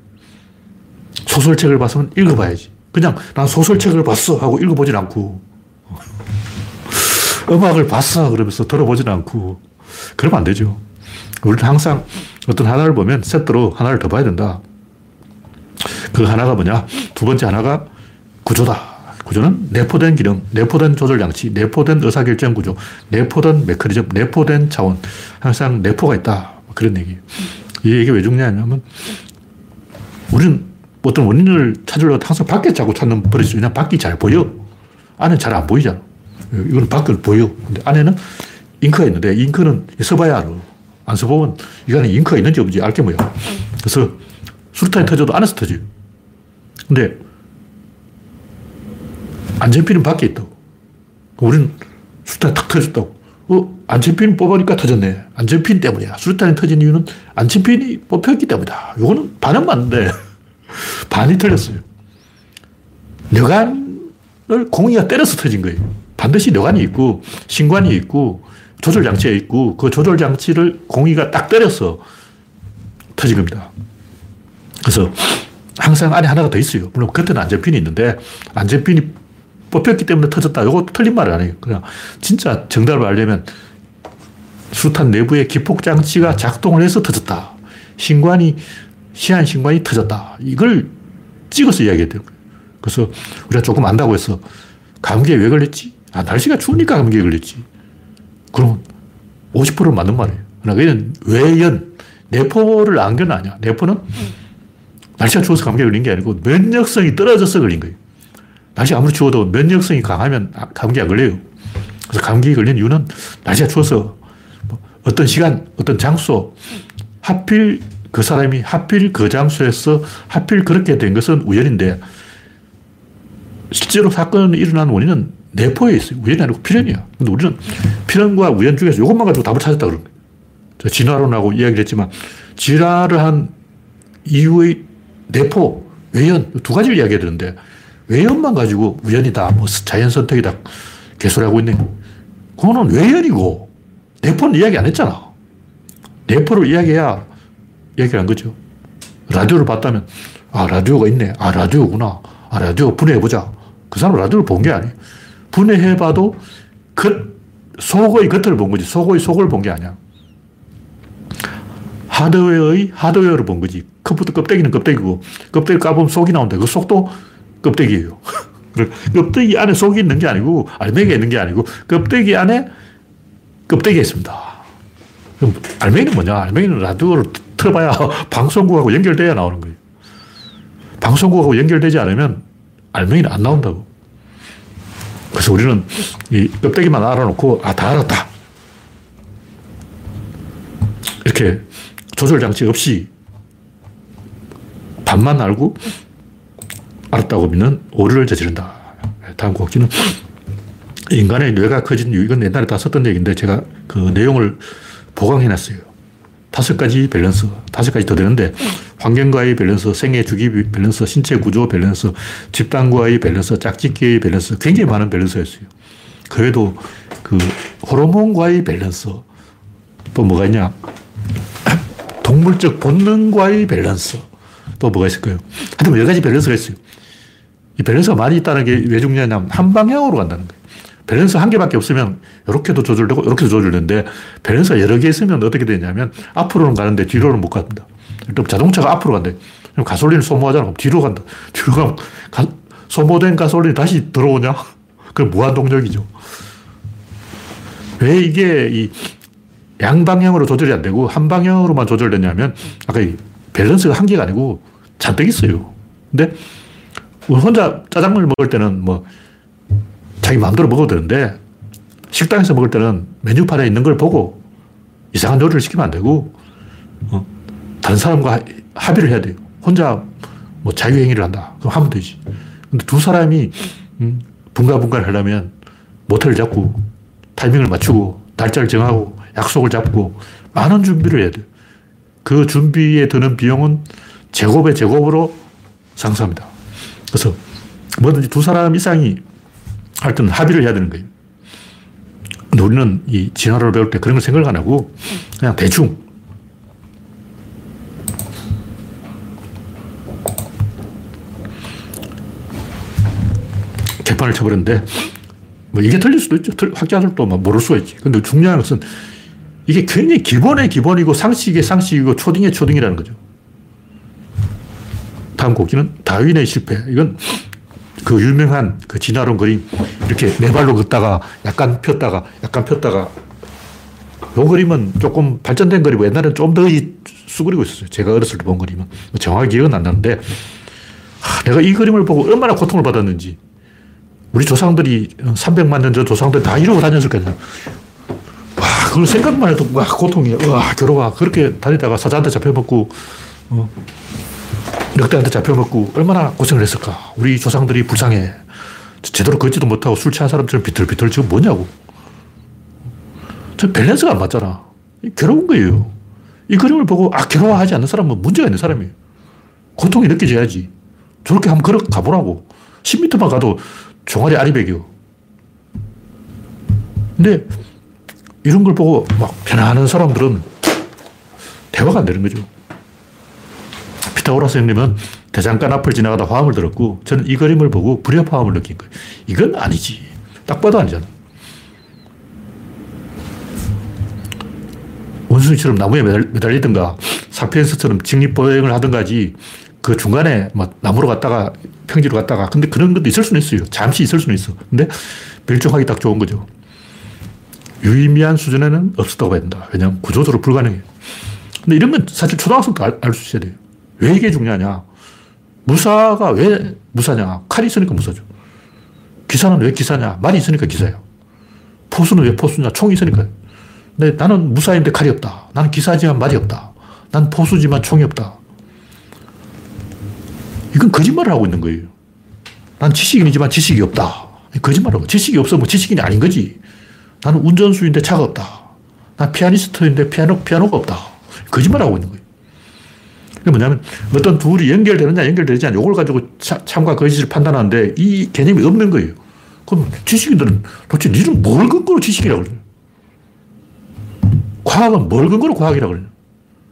소설책을 봤으면 읽어봐야지. 그냥 난 소설책을 봤어 하고 읽어보진 않고 <laughs> 음악을 봤어 그러면서 들어보진 않고 그러면 안 되죠. 우리는 항상 어떤 하나를 보면 세트로 하나를 더 봐야 된다. 그 하나가 뭐냐? 두 번째 하나가 구조다. 구조는 내포된 기능, 내포된 조절 장치, 내포된 의사결정 구조, 내포된 메커니즘, 내포된 차원. 항상 내포가 있다. 그런 얘기 이 얘기 왜 중요하냐면 우리는 어떤 원인을 찾으려고 항상 밖에 자꾸 찾는 버릇이 왜냐 밖이 잘 보여. 안에 잘 안 보이잖아. 이거는 밖을 보여. 근데 안에는 잉크가 있는데 잉크는 써봐야 알아. 안 써보면 이 안에 잉크가 있는지 없는지 알게 뭐야. 그래서 수류탄이 터져도 안에서 터져요. 근데 안전핀은 밖에 있다고. 우리는 수류탄이 탁 터졌다고. 어, 안전핀 뽑으니까 터졌네. 안전핀 때문이야. 수류탄이 터진 이유는 안전핀이 뽑혔기 때문이다. 이거는 반은 맞는데 <laughs> 반이 틀렸어요. 뇌관을 공이가 때려서 터진 거예요. 반드시 뇌관이 있고 신관이 있고 조절 장치가 있고 그 조절 장치를 공이가 딱 때려서 터진 겁니다. 그래서 항상 안에 하나가 더 있어요. 물론 겉에는 안전핀이 있는데 안전핀이 뽑혔기 때문에 터졌다. 이거 틀린 말 아니에요. 그냥 진짜 정답을 알려면 수탄 내부의 기폭 장치가 작동을 해서 터졌다. 신관이 시한 신관이 터졌다. 이걸 찍어서 이야기해야 돼요. 그래서 우리가 조금 안다고 해서 감기에 왜 걸렸지? 아, 날씨가 추우니까 감기에 걸렸지. 그럼 50%는 맞는 말이에요. 그러나 얘는 외연, 내포를 안건 아니야. 내포는 날씨가 추워서 감기에 걸린 게 아니고 면역성이 떨어져서 걸린 거예요. 날씨 아무리 추워도 면역성이 강하면 아, 감기 안 걸려요. 그래서 감기 걸린 이유는 날씨가 추워서 뭐 어떤 시간, 어떤 장소, 하필 그 사람이 하필 그 장소에서 하필 그렇게 된 것은 우연인데 실제로 사건이 일어난 원인은 내포에 있어요. 우연이 아니고 필연이야. 근데 우리는 필연과 우연 중에서 이것만 가지고 답을 찾았다 그런 거예요. 진화론하고 이야기를 했지만 진화를 한 이후의 내포, 외연 두 가지를 이야기해야 되는데 외연만 가지고 우연이다, 뭐 자연 선택이다 개소리하고 있네. 그거는 외연이고 내포는 이야기 안 했잖아. 내포를 이야기해야 얘기를 한 거죠. 라디오를 봤다면, 아, 라디오가 있네. 아, 라디오구나. 아, 라디오 분해해보자. 그 사람 라디오를 본 게 아니에요. 분해해봐도 그 속의 겉을 본 거지. 속의 속을 본 게 아니야. 하드웨어의 하드웨어를 본 거지. 컴퓨터 껍데기는 껍데기고, 껍데기 까보면 속이 나온다. 그 속도 껍데기예요. <laughs> 껍데기 안에 속이 있는 게 아니고, 알맹이가 있는 게 아니고, 껍데기 안에 껍데기가 있습니다. 알맹이는 뭐냐? 알맹이는 라디오를 틀어봐야 <laughs> 방송국하고 연결돼야 나오는 거예요. 방송국하고 연결되지 않으면 알맹이는 안 나온다고. 그래서 우리는 이 껍데기만 알아놓고, 아, 다 알았다. 이렇게 조절 장치 없이 반만 알고 알았다고 믿는 오류를 저지른다. 다음 꼭지는 인간의 뇌가 커진 이유, 이건 옛날에 다 썼던 얘기인데 제가 그 내용을 보강해 놨어요. 다섯 가지 밸런스, 다섯 가지 더 되는데, 환경과의 밸런스, 생애 주기 밸런스, 신체 구조 밸런스, 집단과의 밸런스, 짝짓기의 밸런스, 굉장히 많은 밸런스가 있어요. 그그 호르몬과의 밸런스, 또 뭐가 있냐. <clears throat> 동물적 본능과의 밸런스, 또 뭐가 있을까요? 하여튼 여러 가지 밸런스가 있어요. 이 밸런스가 많이 있다는 게 왜 중요하냐면 한 방향으로 간다는 거예요. 밸런스 한 개밖에 없으면 이렇게도 조절되고 이렇게도 조절되는데 밸런스가 여러 개 있으면 어떻게 되냐면 앞으로는 가는데 뒤로는 못 갑니다. 또 자동차가 앞으로 간대. 그럼 가솔린을 소모하잖아. 그럼 뒤로 간다. 뒤로 가면 가, 소모된 가솔린이 다시 들어오냐? <laughs> 그 무한동력이죠. 왜 이게 이 양방향으로 조절이 안 되고 한 방향으로만 조절되냐면 아까 이 밸런스가 한계가 아니고 잔뜩 있어요. 근데 혼자 짜장면을 먹을 때는 뭐 자기 마음대로 먹어도 되는데 식당에서 먹을 때는 메뉴판에 있는 걸 보고 이상한 요리를 시키면 안 되고 어, 다른 사람과 합의를 해야 돼요. 혼자 뭐 자유행위를 한다. 그럼 하면 되지. 근데 두 사람이 음, 분가분가를 하려면 모텔을 잡고 타이밍을 맞추고 날짜를 정하고 약속을 잡고 많은 준비를 해야 돼요. 그 준비에 드는 비용은 제곱의 제곱으로 상승합니다. 그래서 뭐든지 두 사람 이상이 할 때는 합의를 해야 되는 거예요. 근데 우리는 이 진화를 배울 때 그런 걸 생각을 안 하고 그냥 대충 개판을 쳐버렸는데 뭐 이게 틀릴 수도 있죠. 학자들도 뭐 모를 수가 있지. 근데 중요한 것은 이게 굉장히 기본의 기본이고 상식의 상식이고 초딩의 초딩이라는 거죠. 다음 곡기는 다윈의 실패. 이건 그 유명한 그 진화론 그림 이렇게 네 발로 걷다가 약간 폈다가 약간 폈다가 요 그림은 조금 발전된 그림이고 옛날에는 좀 더 수그리고 있었어요. 제가 어렸을 때 본 그림은. 정확히 기억은 안 나는데 하, 내가 이 그림을 보고 얼마나 고통을 받았는지 우리 조상들이 300만 년 전 조상들 다 이러고 다녔을 거아요 와, 그걸 생각만 해도 와, 고통이야. 와, 괴로워. 그렇게 다니다가 사자한테 잡혀먹고, 어, 늑대한테 잡혀먹고 얼마나 고생을 했을까. 우리 조상들이 불쌍해. 제대로 걷지도 못하고 술 취한 사람처럼 비틀비틀 지금 뭐냐고. 저 밸런스가 안 맞잖아. 괴로운 거예요. 이 그림을 보고, 아, 괴로워하지 않는 사람은 문제가 있는 사람이에요. 고통이 느껴져야지. 저렇게 한번 걸어 가보라고. 10m만 가도 종아리 아리백이요. 근데 이런 걸 보고 막 편안한 사람들은 대화가 안 되는 거죠. 피타고라스 형님은 대장간 앞을 지나가다 화음을 들었고 저는 이 그림을 보고 불협화음을 느낀 거예요. 이건 아니지. 딱 봐도 아니잖아. 원숭이처럼 나무에 매달리든가 사피엔스처럼 직립보행을 하든가 하지 그 중간에 뭐 나무로 갔다가 평지로 갔다가 근데 그런 것도 있을 수는 있어요. 잠시 있을 수는 있어. 근데 멸종하기 딱 좋은 거죠. 유의미한 수준에는 없었다고 봐야 된다. 왜냐하면 구조적으로 불가능해요. 근데 이런 건 사실 초등학생도 알수 있어야 돼요. 왜 이게 중요하냐? 무사가 왜 무사냐? 칼이 있으니까 무사죠. 기사는 왜 기사냐? 말이 있으니까 기사예요. 포수는 왜 포수냐? 총이 있으니까. 근데 나는 무사인데 칼이 없다. 나는 기사지만 말이 없다. 난 포수지만 총이 없다. 이건 거짓말을 하고 있는 거예요. 난 지식인이지만 지식이 없다. 거짓말하고. 지식이 없으면 지식인이 아닌 거지. 나는 운전수인데 차가 없다. 난 피아니스트인데 피아노, 피아노가 없다. 거짓말하고 있는 거예요. 그게 뭐냐면 어떤 둘이 연결되느냐 연결되지 않냐 이걸 가지고 차, 참과 거짓을 판단하는데 이 개념이 없는 거예요. 그럼 지식인들은 도대체 니는 뭘 근거로 지식이라고 그러냐. 과학은 뭘 근거로 과학이라고 그러냐.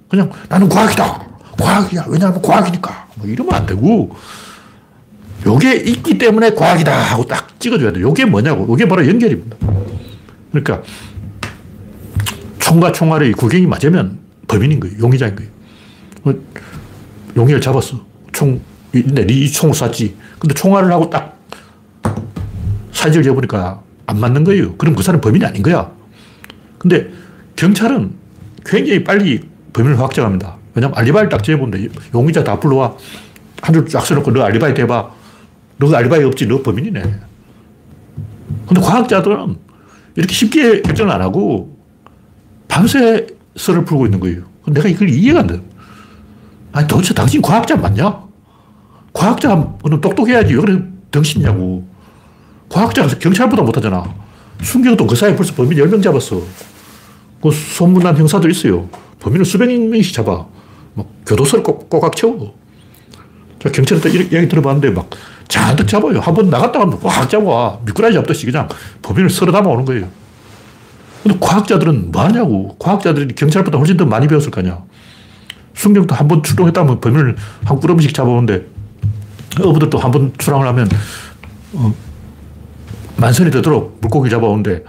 그냥 나는 과학이다. 과학이야. 왜냐하면 과학이니까. 뭐 이러면 안 되고, 요게 있기 때문에 과학이다 하고 딱 찍어줘야 돼. 요게 뭐냐고. 요게 바로 연결입니다. 그러니까, 총과 총알의 구경이 맞으면 범인인 거예요. 용의자인 거예요. 뭐, 용의를 잡았어. 총, 있네. 네 총을 쐈지. 근데 총알을 하고 딱 사진을 재보니까 안 맞는 거예요. 그럼 그 사람 범인이 아닌 거야. 근데 경찰은 굉장히 빨리 범인을 확정합니다. 왜냐면 알리바이를 딱 재보면 용의자 다 불러와. 한 줄 쫙 써놓고 너 알리바이 대봐. 너 알리바이 없지. 너 범인이네. 근데 과학자들은 이렇게 쉽게 결정을 안 하고 밤새 썰을 풀고 있는 거예요. 내가 이걸 이해가 안 돼. 아니, 도대체 당신 과학자 맞냐? 과학자는 똑똑해야지. 왜 그래 덩신냐고. 과학자가 경찰보다 못하잖아. 순경도 그 사이에 벌써 범인 10명 잡았어. 그 소문난 형사도 있어요. 범인을 수백 명씩 잡아. 뭐 교도소를 꼭, 꼭꽉 채우고. 자, 경찰한테 이렇게 이야기 들어봤는데 막 잔뜩 잡아요. 한 번 나갔다 가면 꽉 잡아. 미꾸라지 잡듯이 그냥 범인을 쓸어 담아 오는 거예요. 근데 과학자들은 뭐 하냐고. 과학자들이 경찰보다 훨씬 더 많이 배웠을 거 아니야. 순경도 한 번 출동했다면 범인을 한 꾸러미씩 잡아오는데 어부들도 한 번 출항을 하면 어, 만선이 되도록 물고기 잡아오는데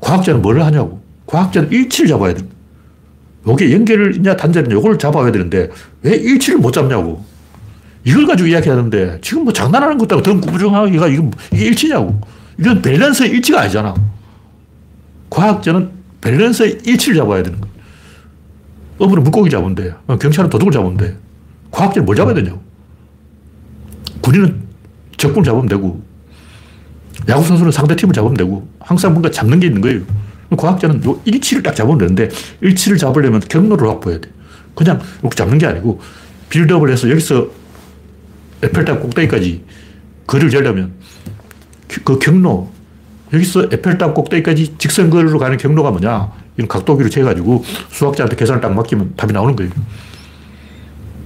과학자는 뭘 하냐고. 과학자는 일치를 잡아야 돼. 요게 연결이냐 단절이냐 요걸 잡아야 되는데 왜 일치를 못 잡냐고. 이걸 가지고 이야기하는데 지금 뭐 장난하는 것도 더 구부정하기가 이게, 이게 일치냐고. 이건 밸런스의 일치가 아니잖아. 과학자는 밸런스의 일치를 잡아야 되는 거야. 어부는 물고기 잡으면 돼. 경찰은 도둑을 돼. 과학자는 뭘 잡아야 되냐고. 군인은 적군을 잡으면 되고, 야구선수는 상대팀을 잡으면 되고, 항상 뭔가 잡는 게 있는 거예요. 과학자는 요 일치를 딱 잡으면 되는데, 일치를 잡으려면 경로를 확보해야 돼. 그냥 이렇게 잡는 게 아니고, 빌드업을 해서 여기서 에펠탑 꼭대기까지 거리를 재려면, 그 경로, 여기서 에펠탑 꼭대기까지 직선거리로 가는 경로가 뭐냐? 이런 각도기를 재가지고 수학자한테 계산을 딱 맡기면 답이 나오는 거예요.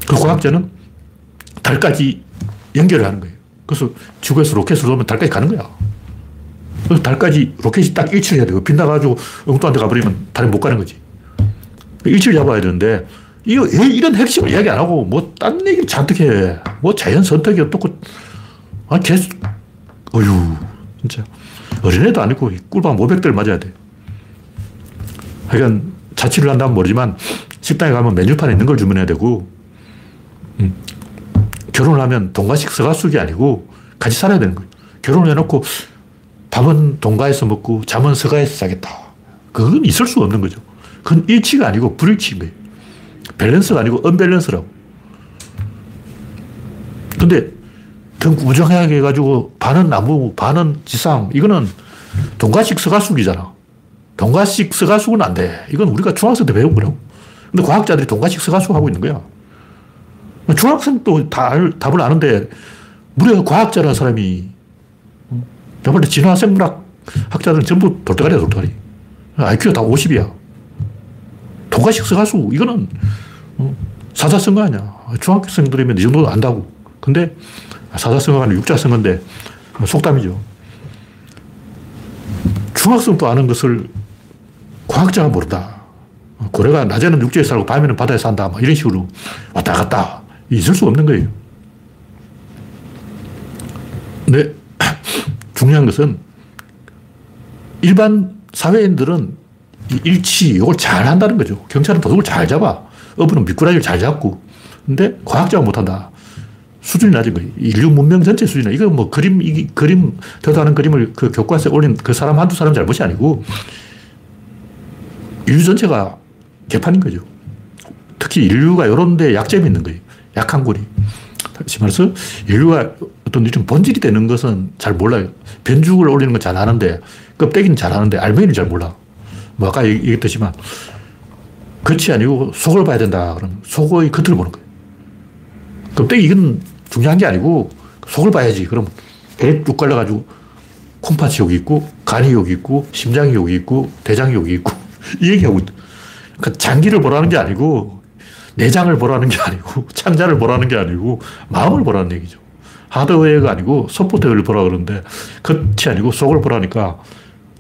그 과학자는 달까지 연결을 하는 거예요. 그래서 지구에서 로켓을 쏘면 달까지 가는 거야. 그래서 달까지 로켓이 딱 일치를 해야 돼요. 빗나가지고 엉뚱한 데 가버리면 달에 못 가는 거지. 일치를 잡아야 되는데, 이거, 이런 핵심을 이야기 안 하고, 뭐, 딴 얘기를 잔뜩 해. 뭐, 자연 선택이 어떻고, 아, 계속, 어휴, 진짜. 어린애도 아니고, 꿀밤 500대를 맞아야 돼. 하여간, 자취를 한다면 모르지만, 식당에 가면 메뉴판에 있는 걸 주문해야 되고, 음, 결혼을 하면 동가식 서가숙이 아니고 같이 살아야 되는 거예요. 결혼을 해놓고 밥은 동가에서 먹고 잠은 서가에서 자겠다. 그건 있을 수 없는 거죠. 그건 일치가 아니고 불일치인 거예요. 밸런스가 아니고 언밸런스라고. 근데 등 우정하게 해가지고 반은 나무, 반은 지상. 이거는 동가식 서가숙이잖아. 동가식 서가숙은 안 돼. 이건 우리가 중학생 때 배운 거라고. 근데 과학자들이 동가식 서가숙 하고 있는 거야. 중학생도 다 답을 아는데 무려 과학자라는 사람이 내가 볼때 진화 생물학 학자들은 전부 돌대가리야 돌대가리. IQ가 다 50이야. 동가식 서가수 이거는 어, 사자성어 아니야. 중학생들이면 이 정도도 안다고. 근데 사자성어가 아니라 육자성어인데 속담이죠. 중학생도 아는 것을 과학자가 모른다. 고래가 낮에는 육지에 살고 밤에는 바다에 산다. 이런 식으로 왔다 갔다. 있을 수 없는 거예요. 근데 중요한 것은 일반 사회인들은 일치, 이걸 잘 한다는 거죠. 경찰은 도둑을 잘 잡아. 어부는 미꾸라지를 잘 잡고. 근데 과학자가 못한다. 수준이 낮은 거예요. 인류 문명 전체 수준이야. 이거 뭐 그림, 이 그림, 더다는 그림을 그 교과서에 올린 그 사람 한두 사람 잘못이 아니고 인류 전체가 개판인 거죠. 특히 인류가 이런 데 약점이 있는 거예요. 약한 고리. 다시 말해서 인류가 어떤 이런 본질이 되는 것은 잘 몰라요. 변죽을 올리는 건 잘 아는데, 껍데기는 잘 아는데, 알맹이는 잘 몰라. 뭐 아까 얘기했듯이만, 겉이 아니고 속을 봐야 된다. 그럼 속의 겉을 보는 거예요. 껍데기 이건 중요한 게 아니고, 속을 봐야지. 그럼 배에 쭉 갈라가지고, 콩팥이 여기 있고, 간이 여기 있고, 심장이 여기 있고, 대장이 여기 있고, <laughs> 이 얘기하고 있다. 그러니까 장기를 보라는 게 아니고, 내장을 보라는 게 아니고, <laughs> 창자를 보라는 게 아니고, 마음을 보라는 얘기죠. 하드웨어가 아니고 소프트웨어를 보라 그러는데, 겉이 아니고 속을 보라니까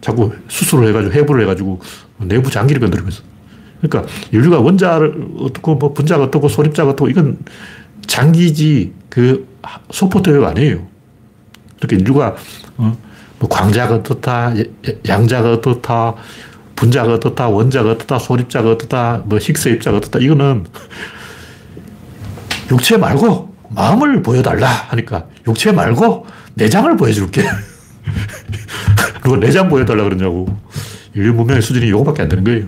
자꾸 수술을 해가지고, 해부를 해가지고, 내부 장기를 건드리면서. 그러니까 인류가 원자를 어떻고, 뭐 분자가 어떻고, 소립자가 어떻고, 이건 장기지, 그 소프트웨어가 아니에요. 그렇게 인류가, 어, 뭐 광자가 어떻다, 양자가 어떻다, 분자가 어떻다, 원자가 어떻다, 소립자가 어떻다, 뭐 힉스 입자가 어떻다. 이거는 육체 말고 마음을 보여달라 하니까 육체 말고 내장을 보여줄게. <laughs> 누가 내장 보여달라 그러냐고. 인류 문명의 수준이 이거밖에 안 되는 거예요.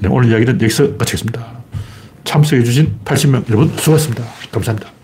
네, 오늘 이야기는 여기서 마치겠습니다. 참석해주신 80명 여러분 수고하셨습니다. 감사합니다.